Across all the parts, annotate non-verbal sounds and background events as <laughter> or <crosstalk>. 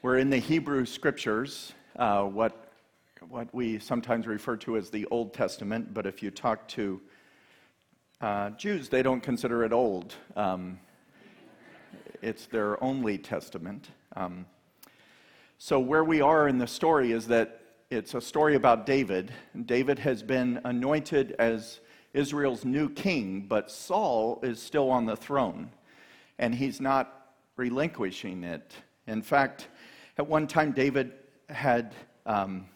We're in the Hebrew scriptures, uh, what, what we sometimes refer to as the Old Testament, but if you talk to uh, Jews, they don't consider it old. Um, it's their only testament. Um, so, where we are in the story is that it's a story about David. David has been anointed as Israel's new king, but Saul is still on the throne, and he's not relinquishing it. In fact, at one time, David had, um,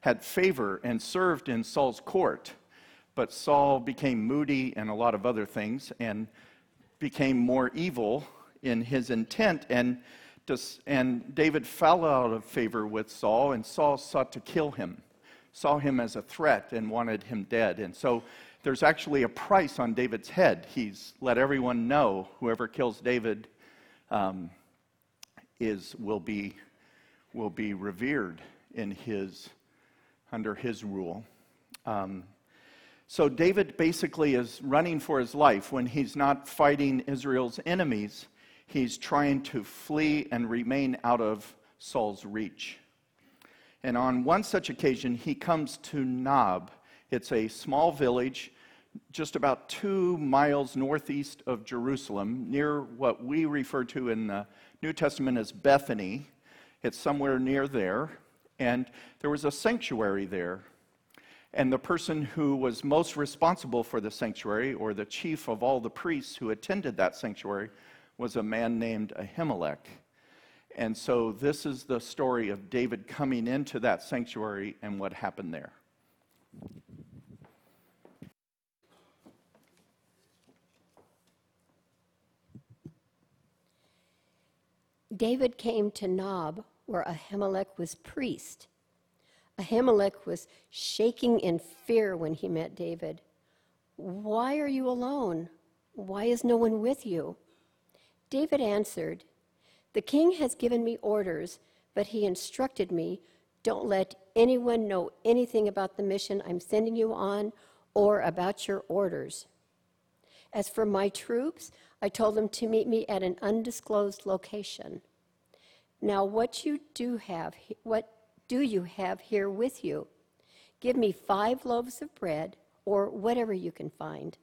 had favor and served in Saul's court, but Saul became moody and a lot of other things and became more evil in his intent. And, and David fell out of favor with Saul, and Saul sought to kill him, saw him as a threat, and wanted him dead. And so there's actually a price on David's head. He's let everyone know whoever kills David um, is, will, be, will be revered in his, under his rule. Um, so David basically is running for his life when he's not fighting Israel's enemies. He's trying to flee and remain out of Saul's reach. And on one such occasion, he comes to Nob. It's a small village just about two miles northeast of Jerusalem, near what we refer to in the New Testament as Bethany. It's somewhere near there. And there was a sanctuary there. And the person who was most responsible for the sanctuary, or the chief of all the priests who attended that sanctuary, was a man named Ahimelech. And so this is the story of David coming into that sanctuary and what happened there. David came to Nob, where Ahimelech was priest. Ahimelech was shaking in fear when he met David. Why are you alone? Why is no one with you? David answered, The king has given me orders, but he instructed me don't let anyone know anything about the mission I'm sending you on or about your orders. As for my troops, I told them to meet me at an undisclosed location. Now, what you do have, what do you have here with you? Give me five loaves of bread, or whatever you can find.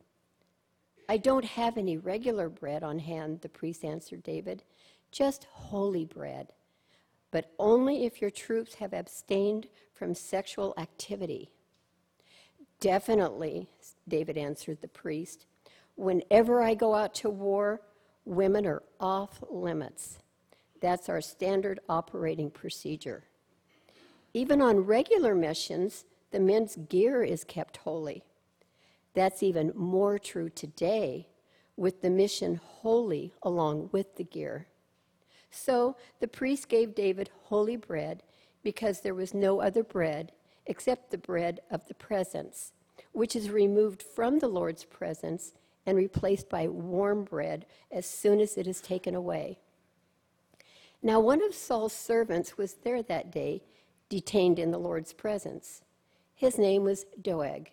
I don't have any regular bread on hand, the priest answered David, just holy bread, but only if your troops have abstained from sexual activity. Definitely, David answered the priest. Whenever I go out to war, women are off limits. That's our standard operating procedure. Even on regular missions, the men's gear is kept holy. That's even more true today with the mission holy along with the gear. So the priest gave David holy bread because there was no other bread except the bread of the presence, which is removed from the Lord's presence and replaced by warm bread as soon as it is taken away. Now, one of Saul's servants was there that day, detained in the Lord's presence. His name was Doeg.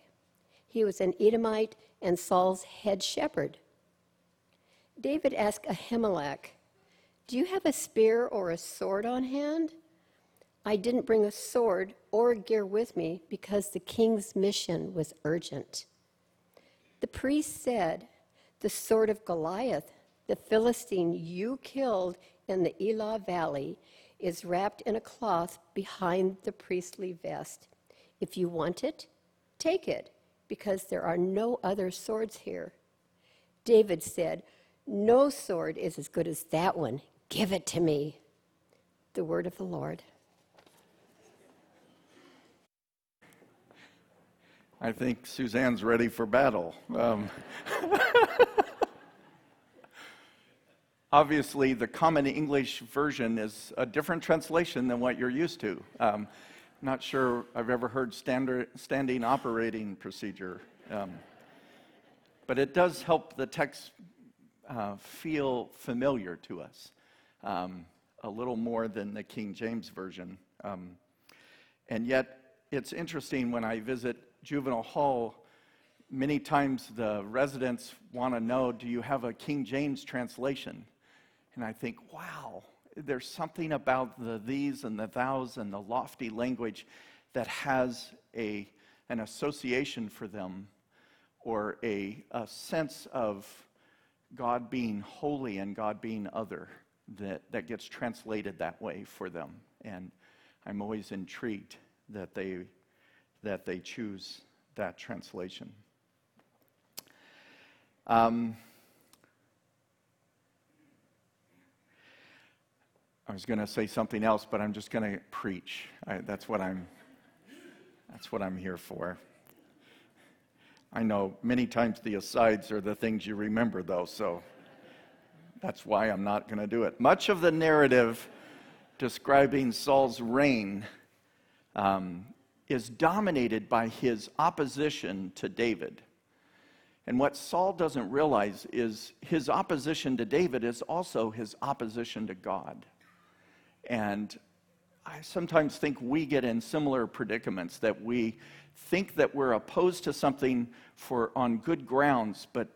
He was an Edomite and Saul's head shepherd. David asked Ahimelech, Do you have a spear or a sword on hand? I didn't bring a sword or gear with me because the king's mission was urgent. The priest said, The sword of Goliath, the Philistine you killed in the Elah Valley, is wrapped in a cloth behind the priestly vest. If you want it, take it, because there are no other swords here. David said, No sword is as good as that one. Give it to me. The word of the Lord. I think Suzanne's ready for battle. Um, <laughs> obviously, the Common English version is a different translation than what you're used to. Um, not sure I've ever heard standard, standing operating procedure. Um, but it does help the text uh, feel familiar to us um, a little more than the King James Version. Um, and yet, it's interesting when I visit juvenile hall, many times the residents want to know do you have a King James translation? And I think, wow, there's something about the these and the thous and the lofty language that has a, an association for them or a, a sense of God being holy and God being other that, that gets translated that way for them. And I'm always intrigued that they, that they choose that translation. Um, I was going to say something else, but I'm just going to preach. I, that's what I'm. That's what I'm here for. I know many times the asides are the things you remember, though, so that's why I'm not going to do it. Much of the narrative describing Saul's reign um, is dominated by his opposition to David. And what Saul doesn't realize is his opposition to David is also his opposition to God. And I sometimes think we get in similar predicaments that we think that we're opposed to something for on good grounds, but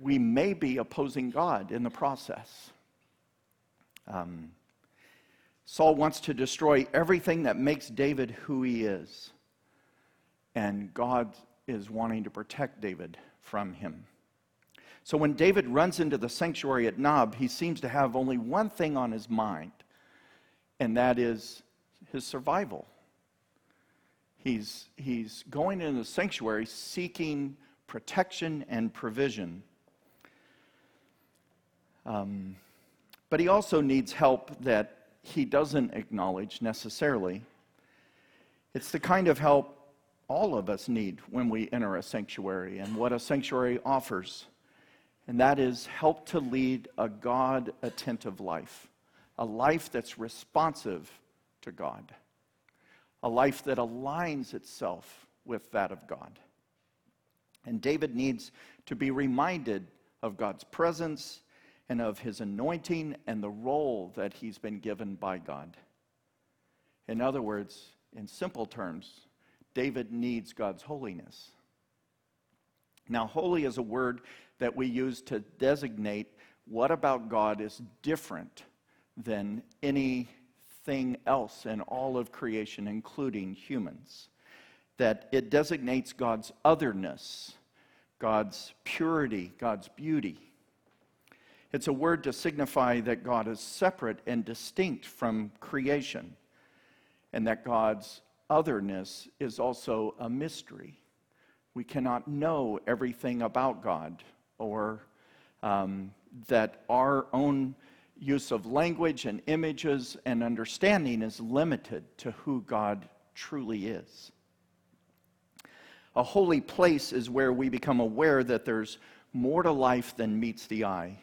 we may be opposing God in the process. Um, Saul wants to destroy everything that makes David who he is, and God is wanting to protect David from him. So when David runs into the sanctuary at Nob, he seems to have only one thing on his mind and that is his survival. He's, he's going into the sanctuary seeking protection and provision. Um, but he also needs help that he doesn't acknowledge necessarily. It's the kind of help all of us need when we enter a sanctuary and what a sanctuary offers. And that is help to lead a God attentive life a life that's responsive to God, a life that aligns itself with that of God. And David needs to be reminded of God's presence and of his anointing and the role that he's been given by God. In other words, in simple terms, David needs God's holiness. Now, holy is a word that we use to designate what about God is different than anything else in all of creation, including humans. That it designates God's otherness, God's purity, God's beauty. It's a word to signify that God is separate and distinct from creation, and that God's otherness is also a mystery. We cannot know everything about God, or um, that our own use of language and images and understanding is limited to who God truly is. A holy place is where we become aware that there's more to life than meets the eye,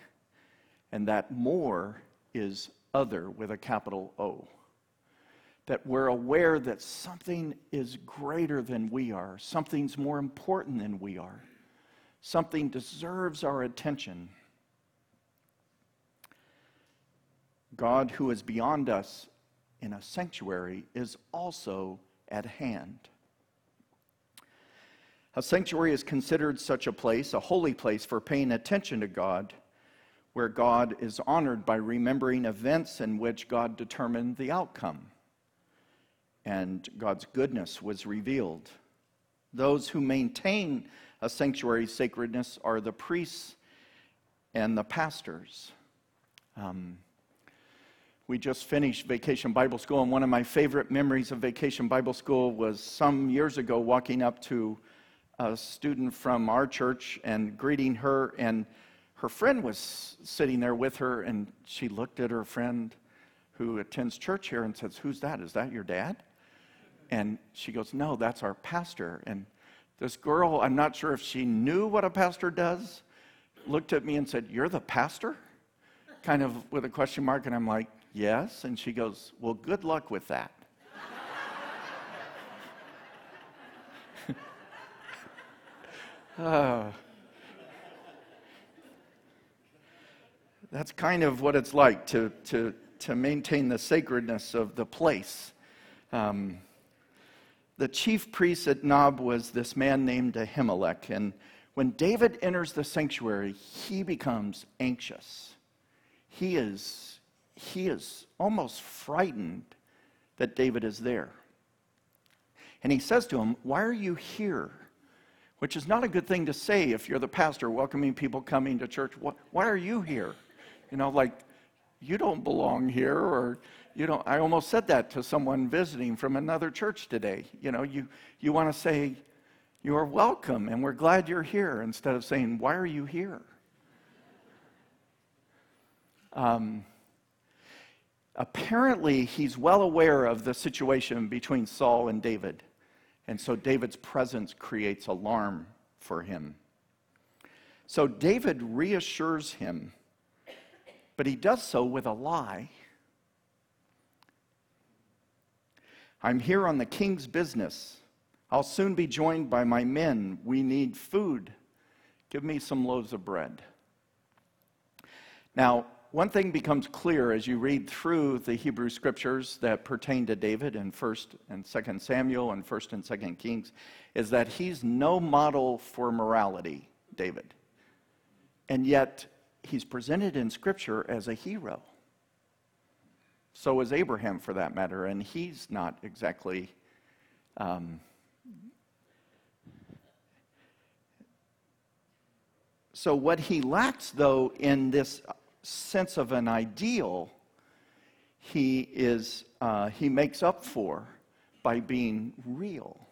and that more is other with a capital O. That we're aware that something is greater than we are, something's more important than we are, something deserves our attention God, who is beyond us in a sanctuary, is also at hand. A sanctuary is considered such a place, a holy place for paying attention to God, where God is honored by remembering events in which God determined the outcome and God's goodness was revealed. Those who maintain a sanctuary's sacredness are the priests and the pastors. Um, we just finished Vacation Bible School, and one of my favorite memories of Vacation Bible School was some years ago walking up to a student from our church and greeting her, and her friend was sitting there with her, and she looked at her friend who attends church here and says, Who's that? Is that your dad? And she goes, No, that's our pastor. And this girl, I'm not sure if she knew what a pastor does, looked at me and said, You're the pastor? Kind of with a question mark, and I'm like, Yes. And she goes, Well, good luck with that. <laughs> that's kind of what it's like to, to, to maintain the sacredness of the place. Um, the chief priest at Nob was this man named Ahimelech. And when David enters the sanctuary, he becomes anxious. He is he is almost frightened that David is there. And he says to him, Why are you here? Which is not a good thing to say if you're the pastor welcoming people coming to church. Why are you here? You know, like, you don't belong here, or you know, I almost said that to someone visiting from another church today. You know, you, you want to say, You are welcome and we're glad you're here, instead of saying, Why are you here? Um, apparently, he's well aware of the situation between Saul and David. And so David's presence creates alarm for him. So David reassures him, but he does so with a lie. I'm here on the king's business. I'll soon be joined by my men. We need food. Give me some loaves of bread. Now, one thing becomes clear as you read through the Hebrew scriptures that pertain to David in 1st and 2nd Samuel and 1st and 2nd Kings is that he's no model for morality, David. And yet, he's presented in scripture as a hero. So is Abraham, for that matter, and he's not exactly. Um, so, what he lacks, though, in this sense of an ideal, he, is, uh, he makes up for by being real,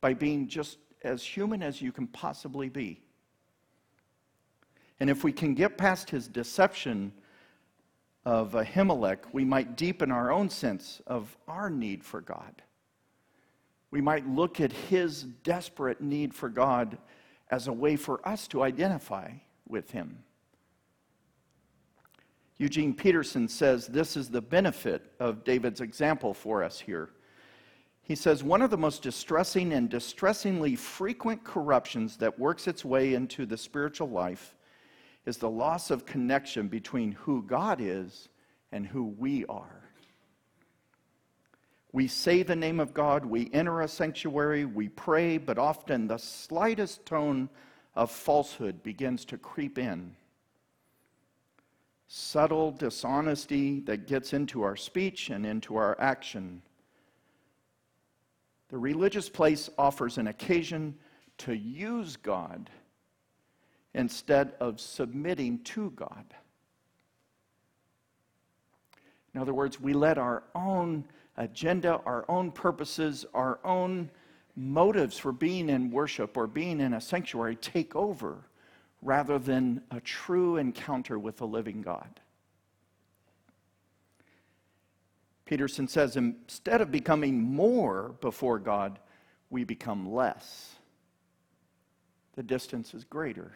by being just as human as you can possibly be. And if we can get past his deception of Ahimelech, we might deepen our own sense of our need for God. We might look at his desperate need for God as a way for us to identify with him. Eugene Peterson says this is the benefit of David's example for us here. He says one of the most distressing and distressingly frequent corruptions that works its way into the spiritual life is the loss of connection between who God is and who we are. We say the name of God, we enter a sanctuary, we pray, but often the slightest tone of falsehood begins to creep in subtle dishonesty that gets into our speech and into our action. The religious place offers an occasion to use God instead of submitting to God. In other words, we let our own agenda, our own purposes, our own motives for being in worship or being in a sanctuary take over rather than a true encounter with the living God. Peterson says instead of becoming more before God, we become less. The distance is greater.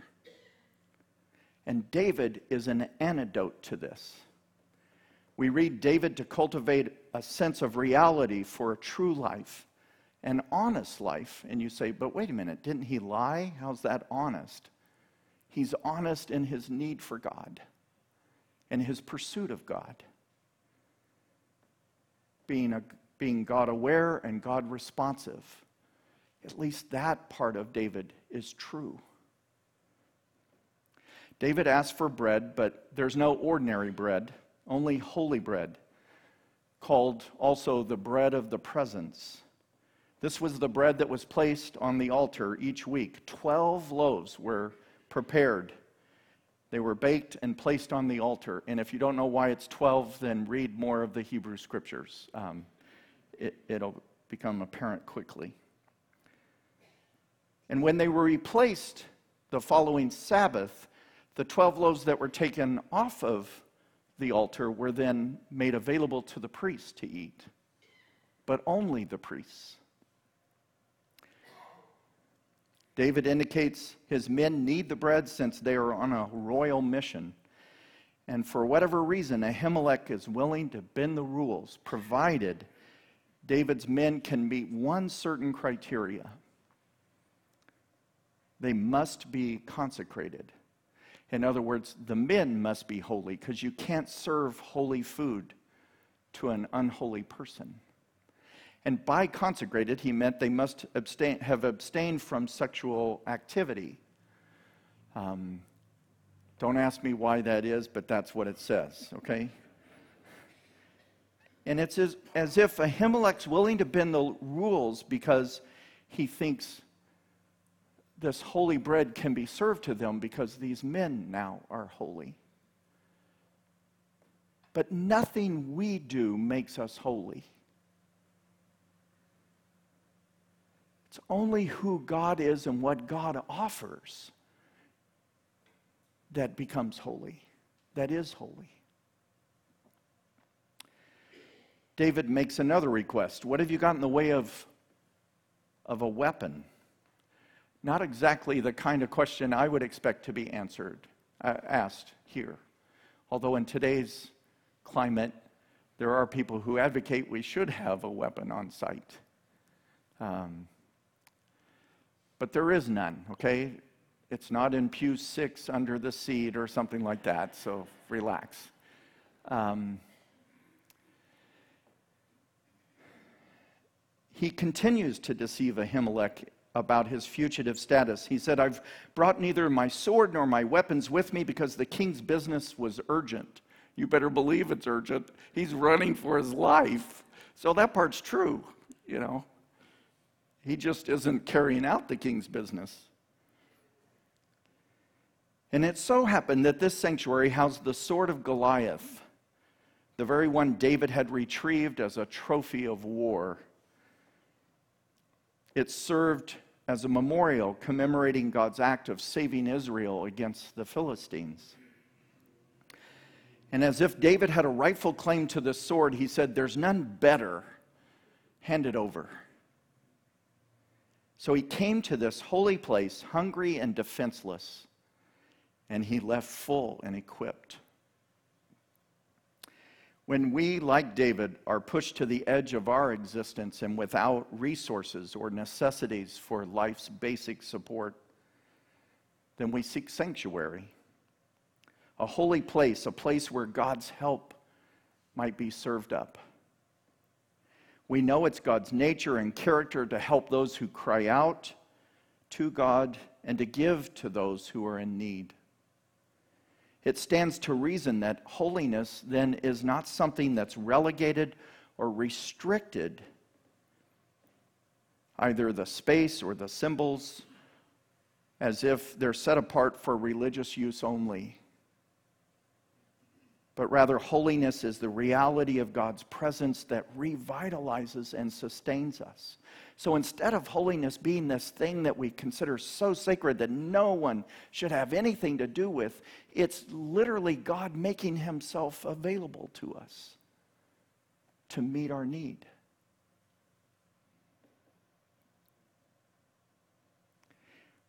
And David is an antidote to this. We read David to cultivate a sense of reality for a true life, an honest life. And you say, but wait a minute, didn't he lie? How's that honest? He's honest in his need for God and his pursuit of God. Being, a, being God aware and God responsive. At least that part of David is true. David asked for bread, but there's no ordinary bread, only holy bread, called also the bread of the presence. This was the bread that was placed on the altar each week. Twelve loaves were prepared. They were baked and placed on the altar. And if you don't know why it's 12, then read more of the Hebrew scriptures. Um, it, it'll become apparent quickly. And when they were replaced the following Sabbath, the 12 loaves that were taken off of the altar were then made available to the priests to eat, but only the priests. David indicates his men need the bread since they are on a royal mission. And for whatever reason, Ahimelech is willing to bend the rules, provided David's men can meet one certain criteria they must be consecrated. In other words, the men must be holy because you can't serve holy food to an unholy person. And by consecrated, he meant they must abstain, have abstained from sexual activity. Um, don't ask me why that is, but that's what it says, okay? And it's as, as if Ahimelech's willing to bend the rules because he thinks this holy bread can be served to them because these men now are holy. But nothing we do makes us holy. It's only who God is and what God offers that becomes holy, that is holy. David makes another request. What have you got in the way of, of a weapon? Not exactly the kind of question I would expect to be answered, uh, asked here. Although in today's climate, there are people who advocate we should have a weapon on site. Um, but there is none, okay? It's not in pew six under the seat or something like that, so relax. Um, he continues to deceive Ahimelech about his fugitive status. He said, I've brought neither my sword nor my weapons with me because the king's business was urgent. You better believe it's urgent. He's running for his life. So that part's true, you know. He just isn't carrying out the king's business. And it so happened that this sanctuary housed the sword of Goliath, the very one David had retrieved as a trophy of war. It served as a memorial commemorating God's act of saving Israel against the Philistines. And as if David had a rightful claim to this sword, he said, There's none better. Hand it over. So he came to this holy place hungry and defenseless, and he left full and equipped. When we, like David, are pushed to the edge of our existence and without resources or necessities for life's basic support, then we seek sanctuary, a holy place, a place where God's help might be served up. We know it's God's nature and character to help those who cry out to God and to give to those who are in need. It stands to reason that holiness then is not something that's relegated or restricted, either the space or the symbols, as if they're set apart for religious use only but rather holiness is the reality of God's presence that revitalizes and sustains us. So instead of holiness being this thing that we consider so sacred that no one should have anything to do with, it's literally God making himself available to us to meet our need.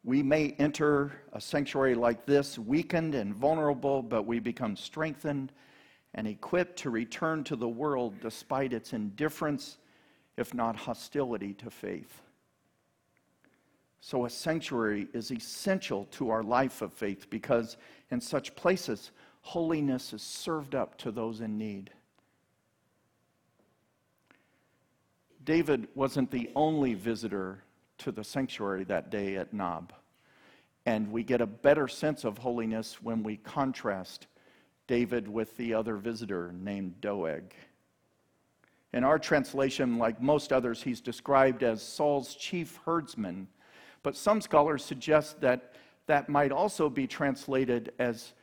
We may enter a sanctuary like this weakened and vulnerable, but we become strengthened and equipped to return to the world despite its indifference, if not hostility, to faith. So, a sanctuary is essential to our life of faith because in such places, holiness is served up to those in need. David wasn't the only visitor to the sanctuary that day at Nob. And we get a better sense of holiness when we contrast David with the other visitor named Doeg. In our translation, like most others, he's described as Saul's chief herdsman. But some scholars suggest that that might also be translated as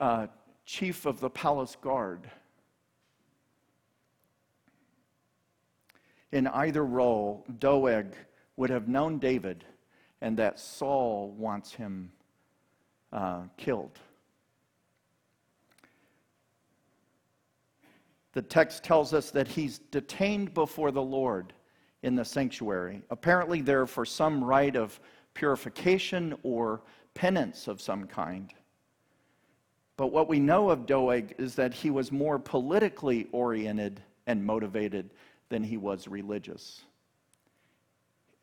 uh, chief of the palace guard. In either role, Doeg would have known David and that Saul wants him uh, killed. The text tells us that he's detained before the Lord in the sanctuary, apparently there for some rite of purification or penance of some kind. But what we know of Doeg is that he was more politically oriented and motivated than he was religious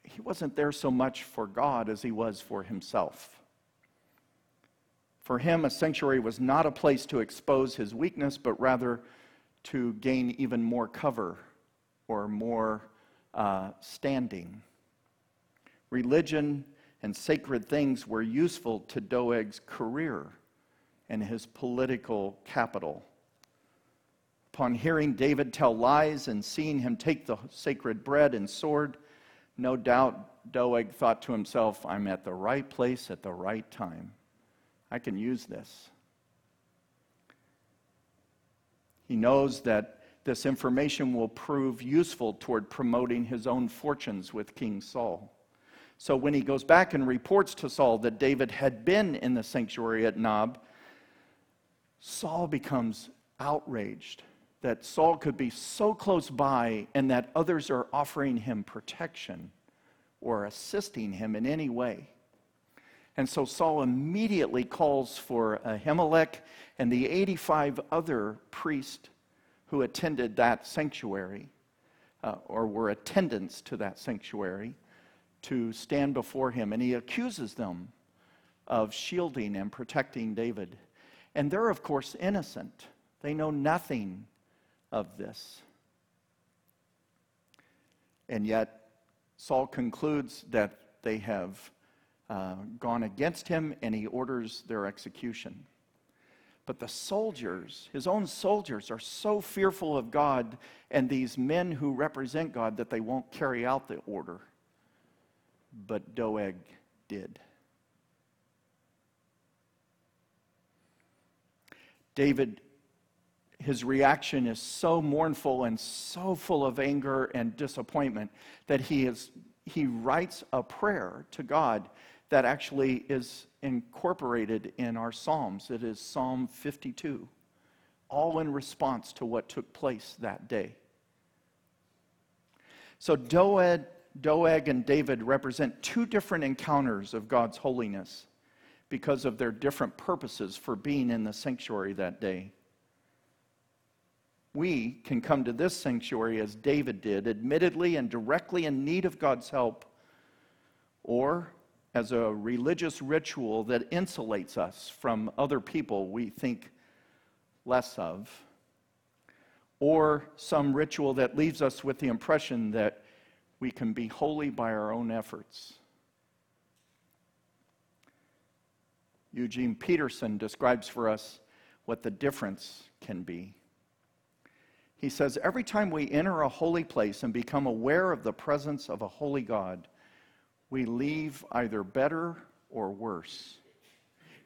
he wasn't there so much for God as he was for himself. For him, a sanctuary was not a place to expose his weakness, but rather to gain even more cover or more uh, standing. Religion and sacred things were useful to Doeg's career and his political capital. Upon hearing David tell lies and seeing him take the sacred bread and sword, no doubt Doeg thought to himself, I'm at the right place at the right time. I can use this. He knows that this information will prove useful toward promoting his own fortunes with King Saul. So when he goes back and reports to Saul that David had been in the sanctuary at Nob, Saul becomes outraged that Saul could be so close by and that others are offering him protection or assisting him in any way. And so Saul immediately calls for Ahimelech and the 85 other priests who attended that sanctuary uh, or were attendants to that sanctuary to stand before him. And he accuses them of shielding and protecting David. And they're, of course, innocent, they know nothing of this. And yet, Saul concludes that they have uh, gone against him and he orders their execution. But the soldiers, his own soldiers, are so fearful of God and these men who represent God that they won't carry out the order. But Doeg did. David, his reaction is so mournful and so full of anger and disappointment that he, is, he writes a prayer to God that actually is incorporated in our Psalms. It is Psalm 52, all in response to what took place that day. So Doeg, Doeg and David represent two different encounters of God's holiness because of their different purposes for being in the sanctuary that day. We can come to this sanctuary as David did, admittedly and directly in need of God's help, or as a religious ritual that insulates us from other people we think less of, or some ritual that leaves us with the impression that we can be holy by our own efforts. Eugene Peterson describes for us what the difference can be. He says, Every time we enter a holy place and become aware of the presence of a holy God, we leave either better or worse.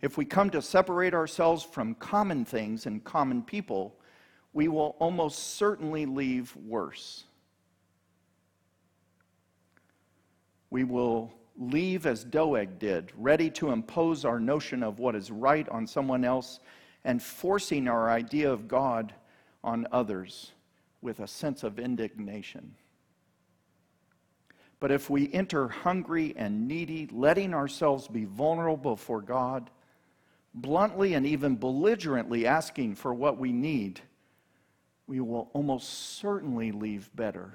If we come to separate ourselves from common things and common people, we will almost certainly leave worse. We will leave as Doeg did, ready to impose our notion of what is right on someone else and forcing our idea of God on others with a sense of indignation. But if we enter hungry and needy, letting ourselves be vulnerable before God, bluntly and even belligerently asking for what we need, we will almost certainly leave better.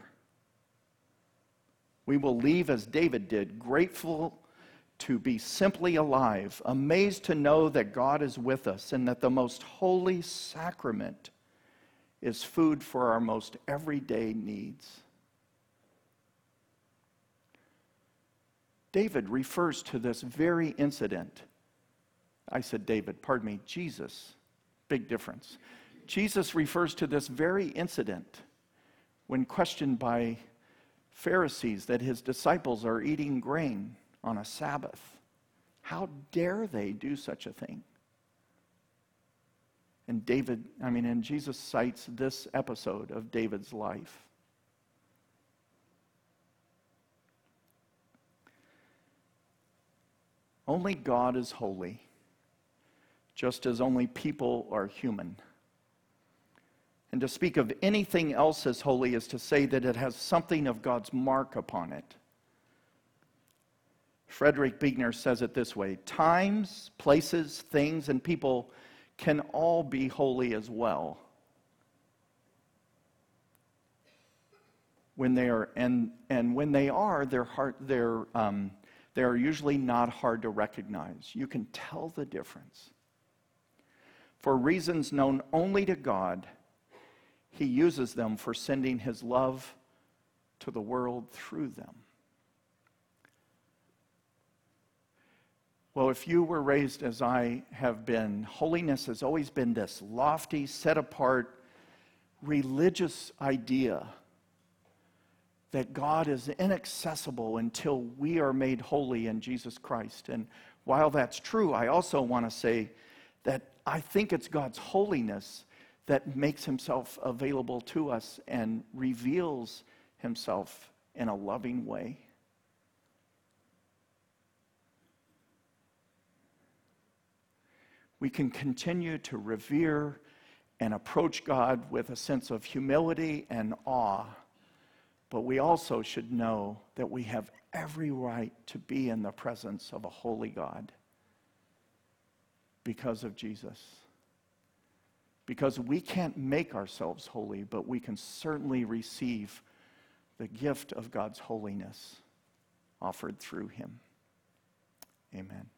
We will leave as David did, grateful to be simply alive, amazed to know that God is with us and that the most holy sacrament is food for our most everyday needs. David refers to this very incident. I said David, pardon me, Jesus. Big difference. Jesus refers to this very incident when questioned by Pharisees that his disciples are eating grain on a Sabbath. How dare they do such a thing? And David, I mean, and Jesus cites this episode of David's life. Only God is holy, just as only people are human. And to speak of anything else as holy is to say that it has something of God's mark upon it. Frederick Buechner says it this way times, places, things, and people can all be holy as well. When they are, and, and when they are, their heart, their, um, they are usually not hard to recognize. You can tell the difference. For reasons known only to God, He uses them for sending His love to the world through them. Well, if you were raised as I have been, holiness has always been this lofty, set apart, religious idea that God is inaccessible until we are made holy in Jesus Christ. And while that's true, I also want to say that I think it's God's holiness that makes himself available to us and reveals himself in a loving way. We can continue to revere and approach God with a sense of humility and awe, but we also should know that we have every right to be in the presence of a holy God because of Jesus. Because we can't make ourselves holy, but we can certainly receive the gift of God's holiness offered through him. Amen.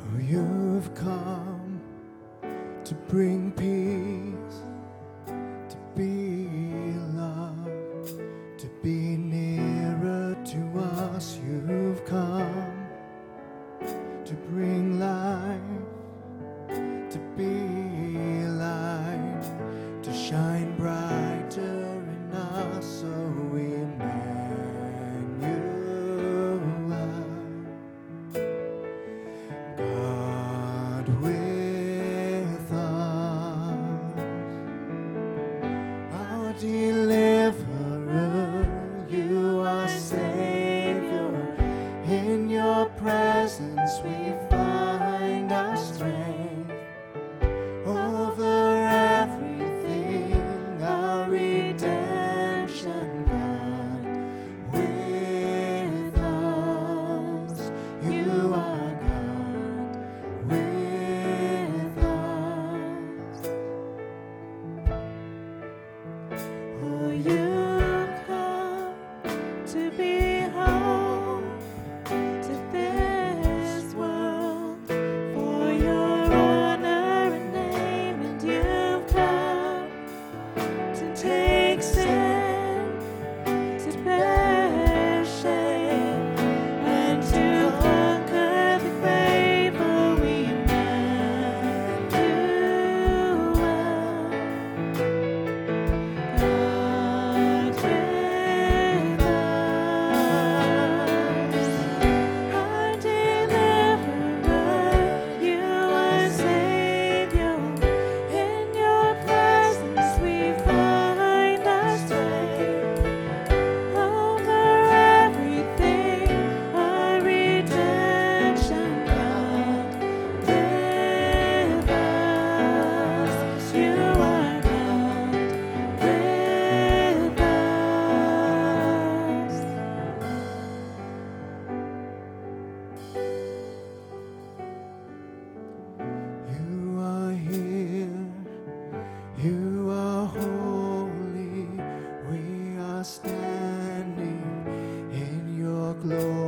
Oh, you've come to bring standing in your glory.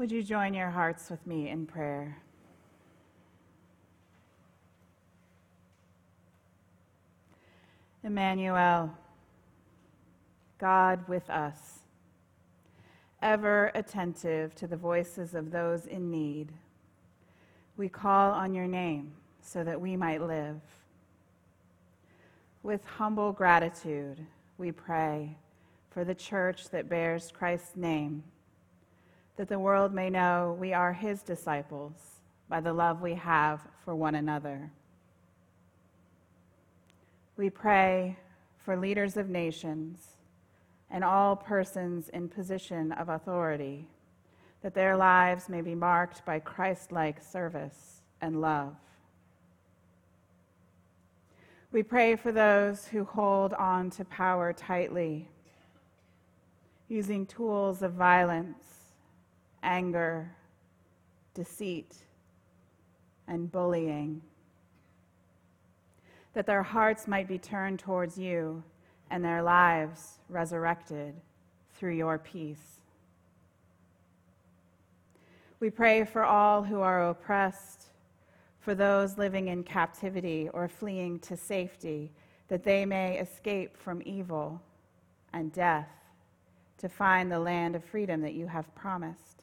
Would you join your hearts with me in prayer? Emmanuel, God with us, ever attentive to the voices of those in need, we call on your name so that we might live. With humble gratitude, we pray for the church that bears Christ's name, that the world may know we are his disciples by the love we have for one another. We pray for leaders of nations and all persons in position of authority, that their lives may be marked by Christ like service and love. We pray for those who hold on to power tightly, using tools of violence, anger, deceit, and bullying that their hearts might be turned towards you and their lives resurrected through your peace. We pray for all who are oppressed, for those living in captivity or fleeing to safety, that they may escape from evil and death to find the land of freedom that you have promised.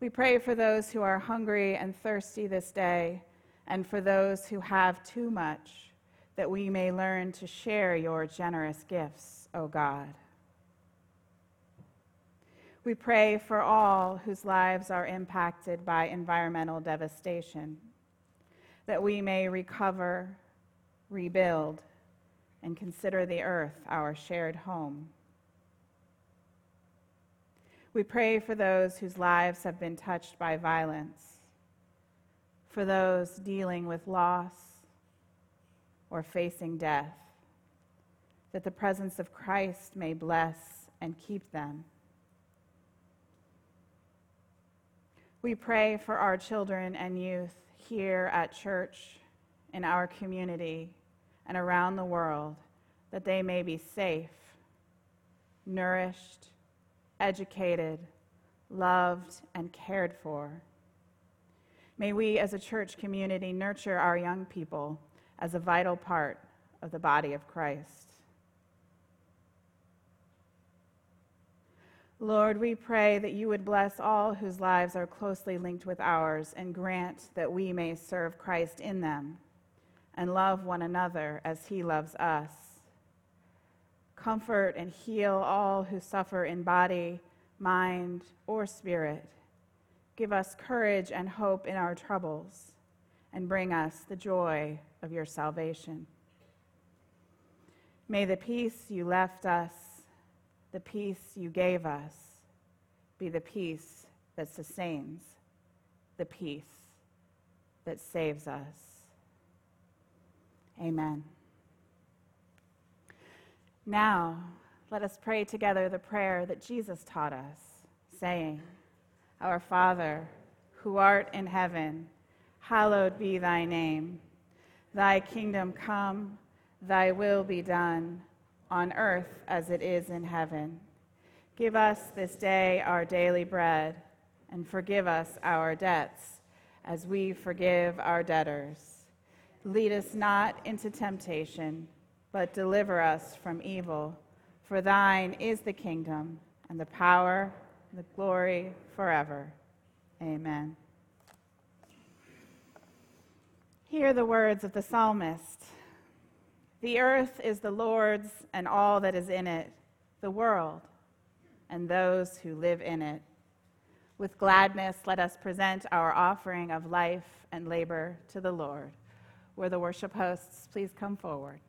We pray for those who are hungry and thirsty this day and for those who have too much, that we may learn to share your generous gifts, O God. We pray for all whose lives are impacted by environmental devastation, that we may recover, rebuild, and consider the earth our shared home. We pray for those whose lives have been touched by violence for those dealing with loss or facing death, that the presence of Christ may bless and keep them. We pray for our children and youth here at church, in our community, and around the world, that they may be safe, nourished, educated, loved, and cared for May we as a church community nurture our young people as a vital part of the body of Christ. Lord, we pray that you would bless all whose lives are closely linked with ours and grant that we may serve Christ in them and love one another as he loves us. Comfort and heal all who suffer in body, mind, or spirit Give us courage and hope in our troubles, and bring us the joy of your salvation. May the peace you left us, the peace you gave us, be the peace that sustains, the peace that saves us. Amen. Now, let us pray together the prayer that Jesus taught us, saying, our Father, who art in heaven, hallowed be thy name. Thy kingdom come, thy will be done, on earth as it is in heaven. Give us this day our daily bread, and forgive us our debts, as we forgive our debtors. Lead us not into temptation, but deliver us from evil. For thine is the kingdom, and the power, and the glory forever. Amen. Hear the words of the psalmist The earth is the Lord's and all that is in it, the world and those who live in it. With gladness, let us present our offering of life and labor to the Lord. Where the worship hosts, please come forward.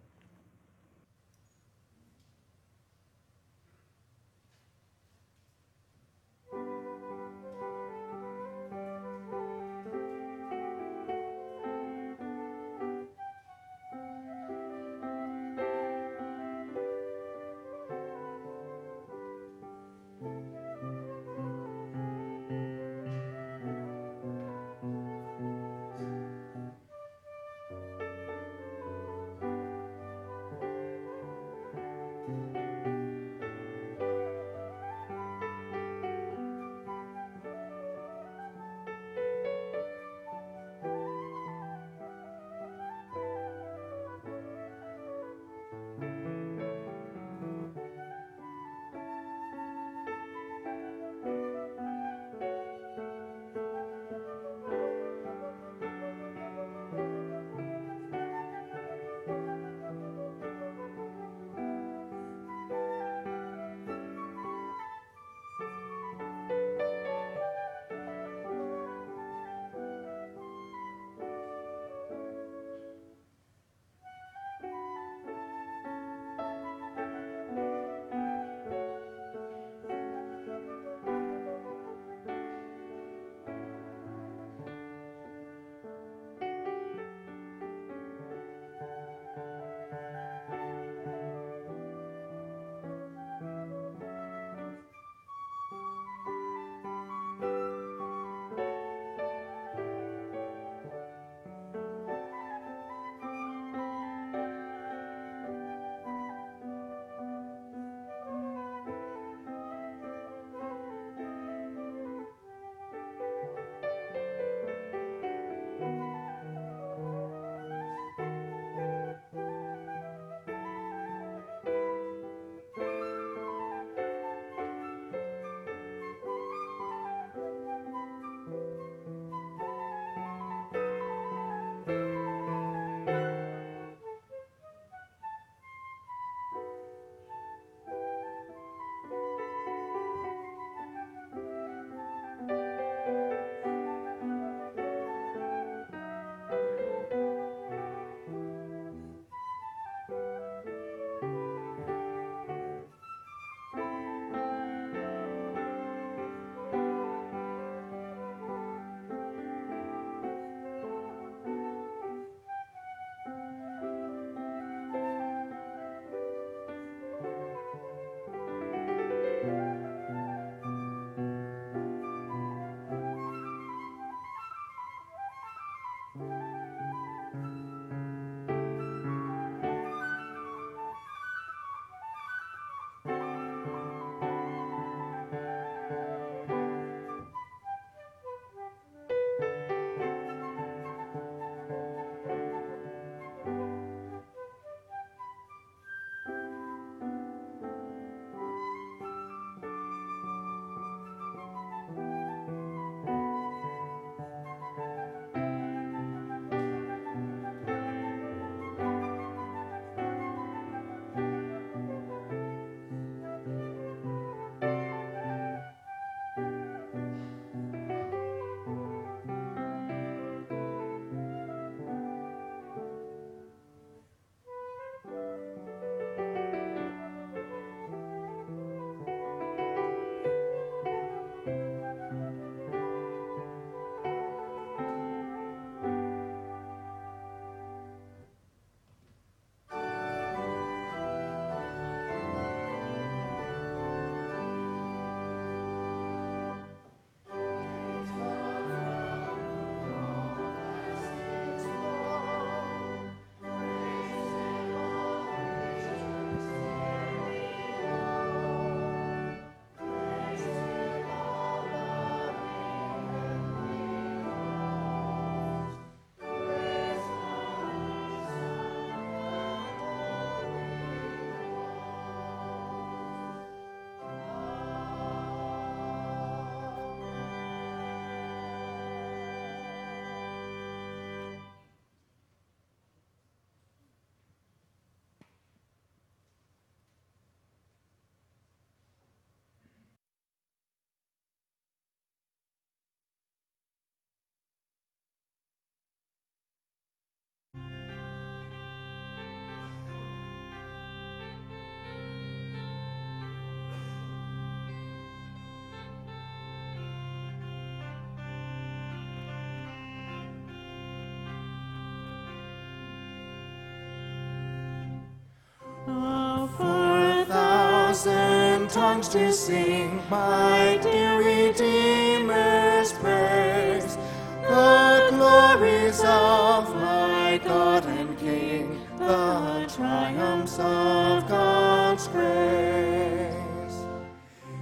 To sing my dear Redeemer's praise, the glories of my God and King, the triumphs of God's grace.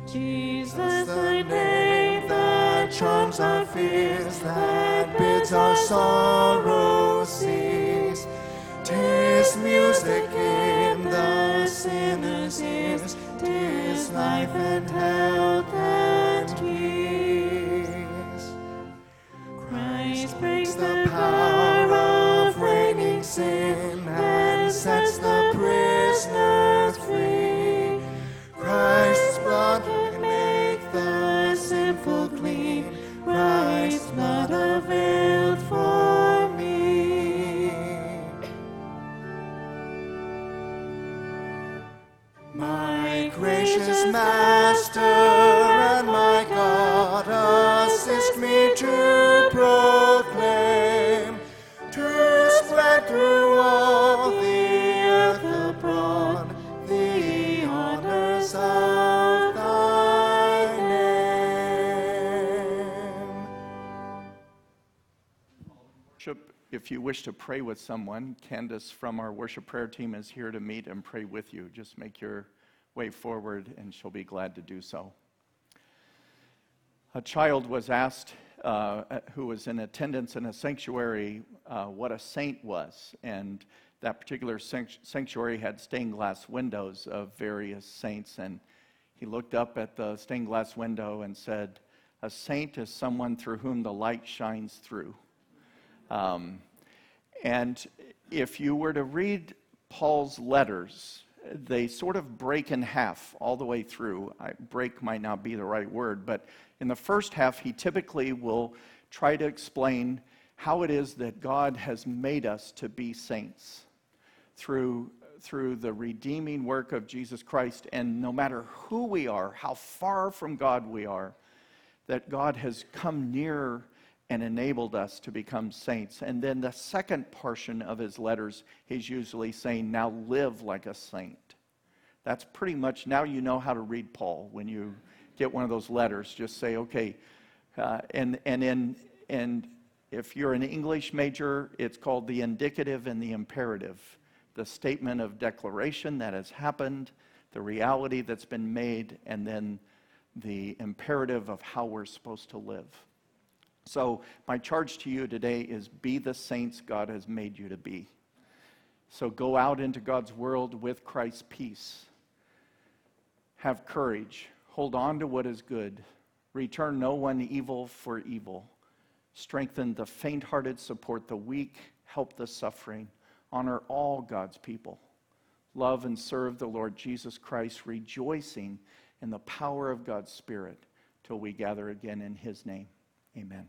Jesus, the name that charms our fears, that bids our sorrows cease. Tis music life and health if you wish to pray with someone, Candace from our worship prayer team is here to meet and pray with you. Just make your way forward, and she'll be glad to do so. A child was asked, uh, who was in attendance in a sanctuary, uh, what a saint was. And that particular sanctuary had stained glass windows of various saints. And he looked up at the stained glass window and said, A saint is someone through whom the light shines through. Um, and if you were to read Paul's letters, they sort of break in half all the way through. I, break might not be the right word, but in the first half, he typically will try to explain how it is that God has made us to be saints through, through the redeeming work of Jesus Christ. And no matter who we are, how far from God we are, that God has come near and enabled us to become saints. And then the second portion of his letters, he's usually saying, Now live like a saint. That's pretty much, now you know how to read Paul. When you get one of those letters, just say, okay. Uh, and, and, in, and if you're an English major, it's called the indicative and the imperative the statement of declaration that has happened, the reality that's been made, and then the imperative of how we're supposed to live. So, my charge to you today is be the saints God has made you to be. So, go out into God's world with Christ's peace. Have courage. Hold on to what is good. Return no one evil for evil. Strengthen the faint hearted, support the weak, help the suffering. Honor all God's people. Love and serve the Lord Jesus Christ, rejoicing in the power of God's Spirit till we gather again in His name. Amen.